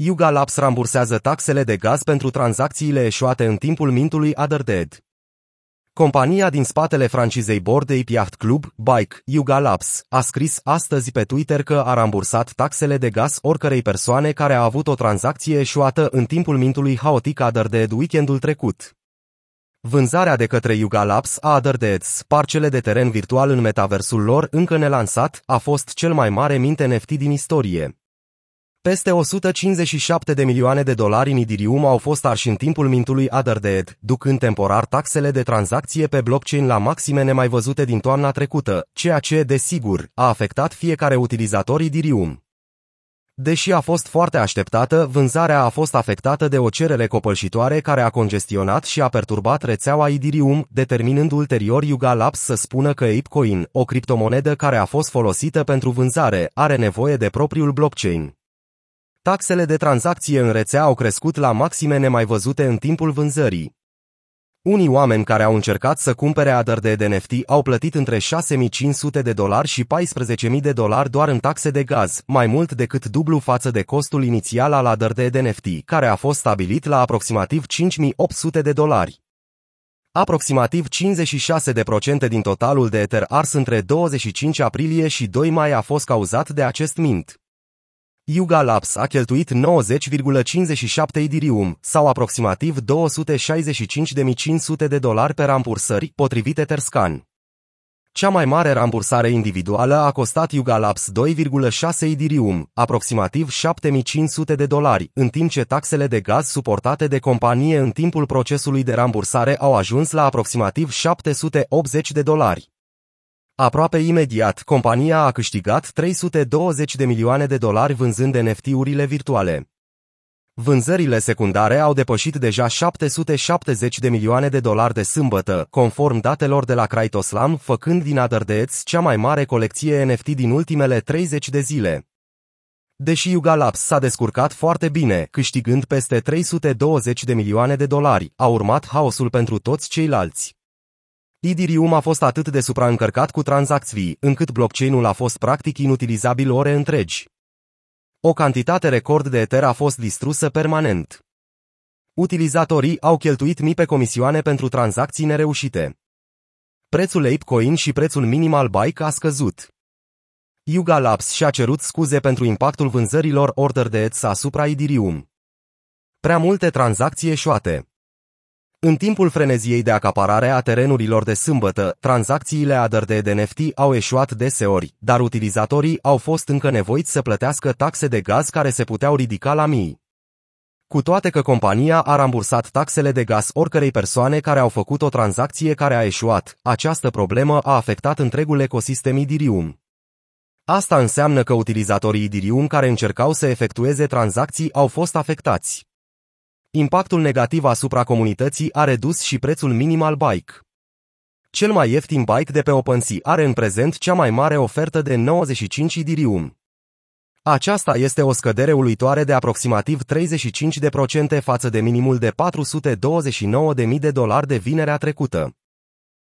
Yuga Labs rambursează taxele de gaz pentru tranzacțiile eșuate în timpul mintului Otherdead. Compania din spatele francizei Bored Ape Yacht Club, Bike, Yuga Labs, a scris astăzi pe Twitter că a rambursat taxele de gaz oricărei persoane care a avut o tranzacție eșuată în timpul mintului haotic Otherdead weekendul trecut. Vânzarea de către Yuga Labs a Otherdeads, parcele de teren virtual în metaversul lor încă nelansat, a fost cel mai mare mint NFT din istorie. Peste 157 de milioane de dolari în Ethereum au fost arși în timpul mintului Otherdead, ducând temporar taxele de tranzacție pe blockchain la maxime nemai văzute din toamna trecută, ceea ce, desigur, a afectat fiecare utilizator Ethereum. Deși a fost foarte așteptată, vânzarea a fost afectată de o cerere copălșitoare care a congestionat și a perturbat rețeaua Ethereum, determinând ulterior Yuga Labs să spună că ApeCoin, o criptomonedă care a fost folosită pentru vânzare, are nevoie de propriul blockchain. Taxele de tranzacție în rețea au crescut la maxime nemai văzute în timpul vânzării. Unii oameni care au încercat să cumpere adăr de NFT au plătit între 6500 de dolari și 14000 de dolari doar în taxe de gaz, mai mult decât dublu față de costul inițial al adăr de NFT, care a fost stabilit la aproximativ 5800 de dolari. Aproximativ 56% din totalul de Ether ars între 25 aprilie și 2 mai a fost cauzat de acest mint. Yuga Labs a cheltuit 90,57 Ethereum, sau aproximativ 265.500 de dolari pe rambursări, potrivit Etherscan. Cea mai mare rambursare individuală a costat Yuga Labs 2,6 Ethereum, aproximativ 7500 de dolari, în timp ce taxele de gaz suportate de companie în timpul procesului de rambursare au ajuns la aproximativ 780 de dolari. Aproape imediat, compania a câștigat 320 de milioane de dolari vânzând NFT-urile virtuale. Vânzările secundare au depășit deja 770 de milioane de dolari de sâmbătă, conform datelor de la Craitoslam, făcând din Otherdeads cea mai mare colecție NFT din ultimele 30 de zile. Deși Yuga Labs s-a descurcat foarte bine, câștigând peste 320 de milioane de dolari, a urmat haosul pentru toți ceilalți. Ethereum a fost atât de supraîncărcat cu tranzacții, încât blockchain-ul a fost practic inutilizabil ore întregi. O cantitate record de Ether a fost distrusă permanent. Utilizatorii au cheltuit mii pe comisioane pentru tranzacții nereușite. Prețul ApeCoin și prețul minimal Bike a scăzut. Yuga Labs și-a cerut scuze pentru impactul vânzărilor order de ETS asupra Ethereum. Prea multe tranzacții eșuate. În timpul freneziei de acaparare a terenurilor de sâmbătă, tranzacțiile adăr de NFT au eșuat deseori, dar utilizatorii au fost încă nevoiți să plătească taxe de gaz care se puteau ridica la mii. Cu toate că compania a rambursat taxele de gaz oricărei persoane care au făcut o tranzacție care a eșuat, această problemă a afectat întregul ecosistem Ethereum. Asta înseamnă că utilizatorii Ethereum care încercau să efectueze tranzacții au fost afectați. Impactul negativ asupra comunității a redus și prețul minim al bike. Cel mai ieftin bike de pe OpenSea are în prezent cea mai mare ofertă de 95 Ethereum. Aceasta este o scădere uluitoare de aproximativ 35% față de minimul de 429.000 de dolari de vinerea trecută.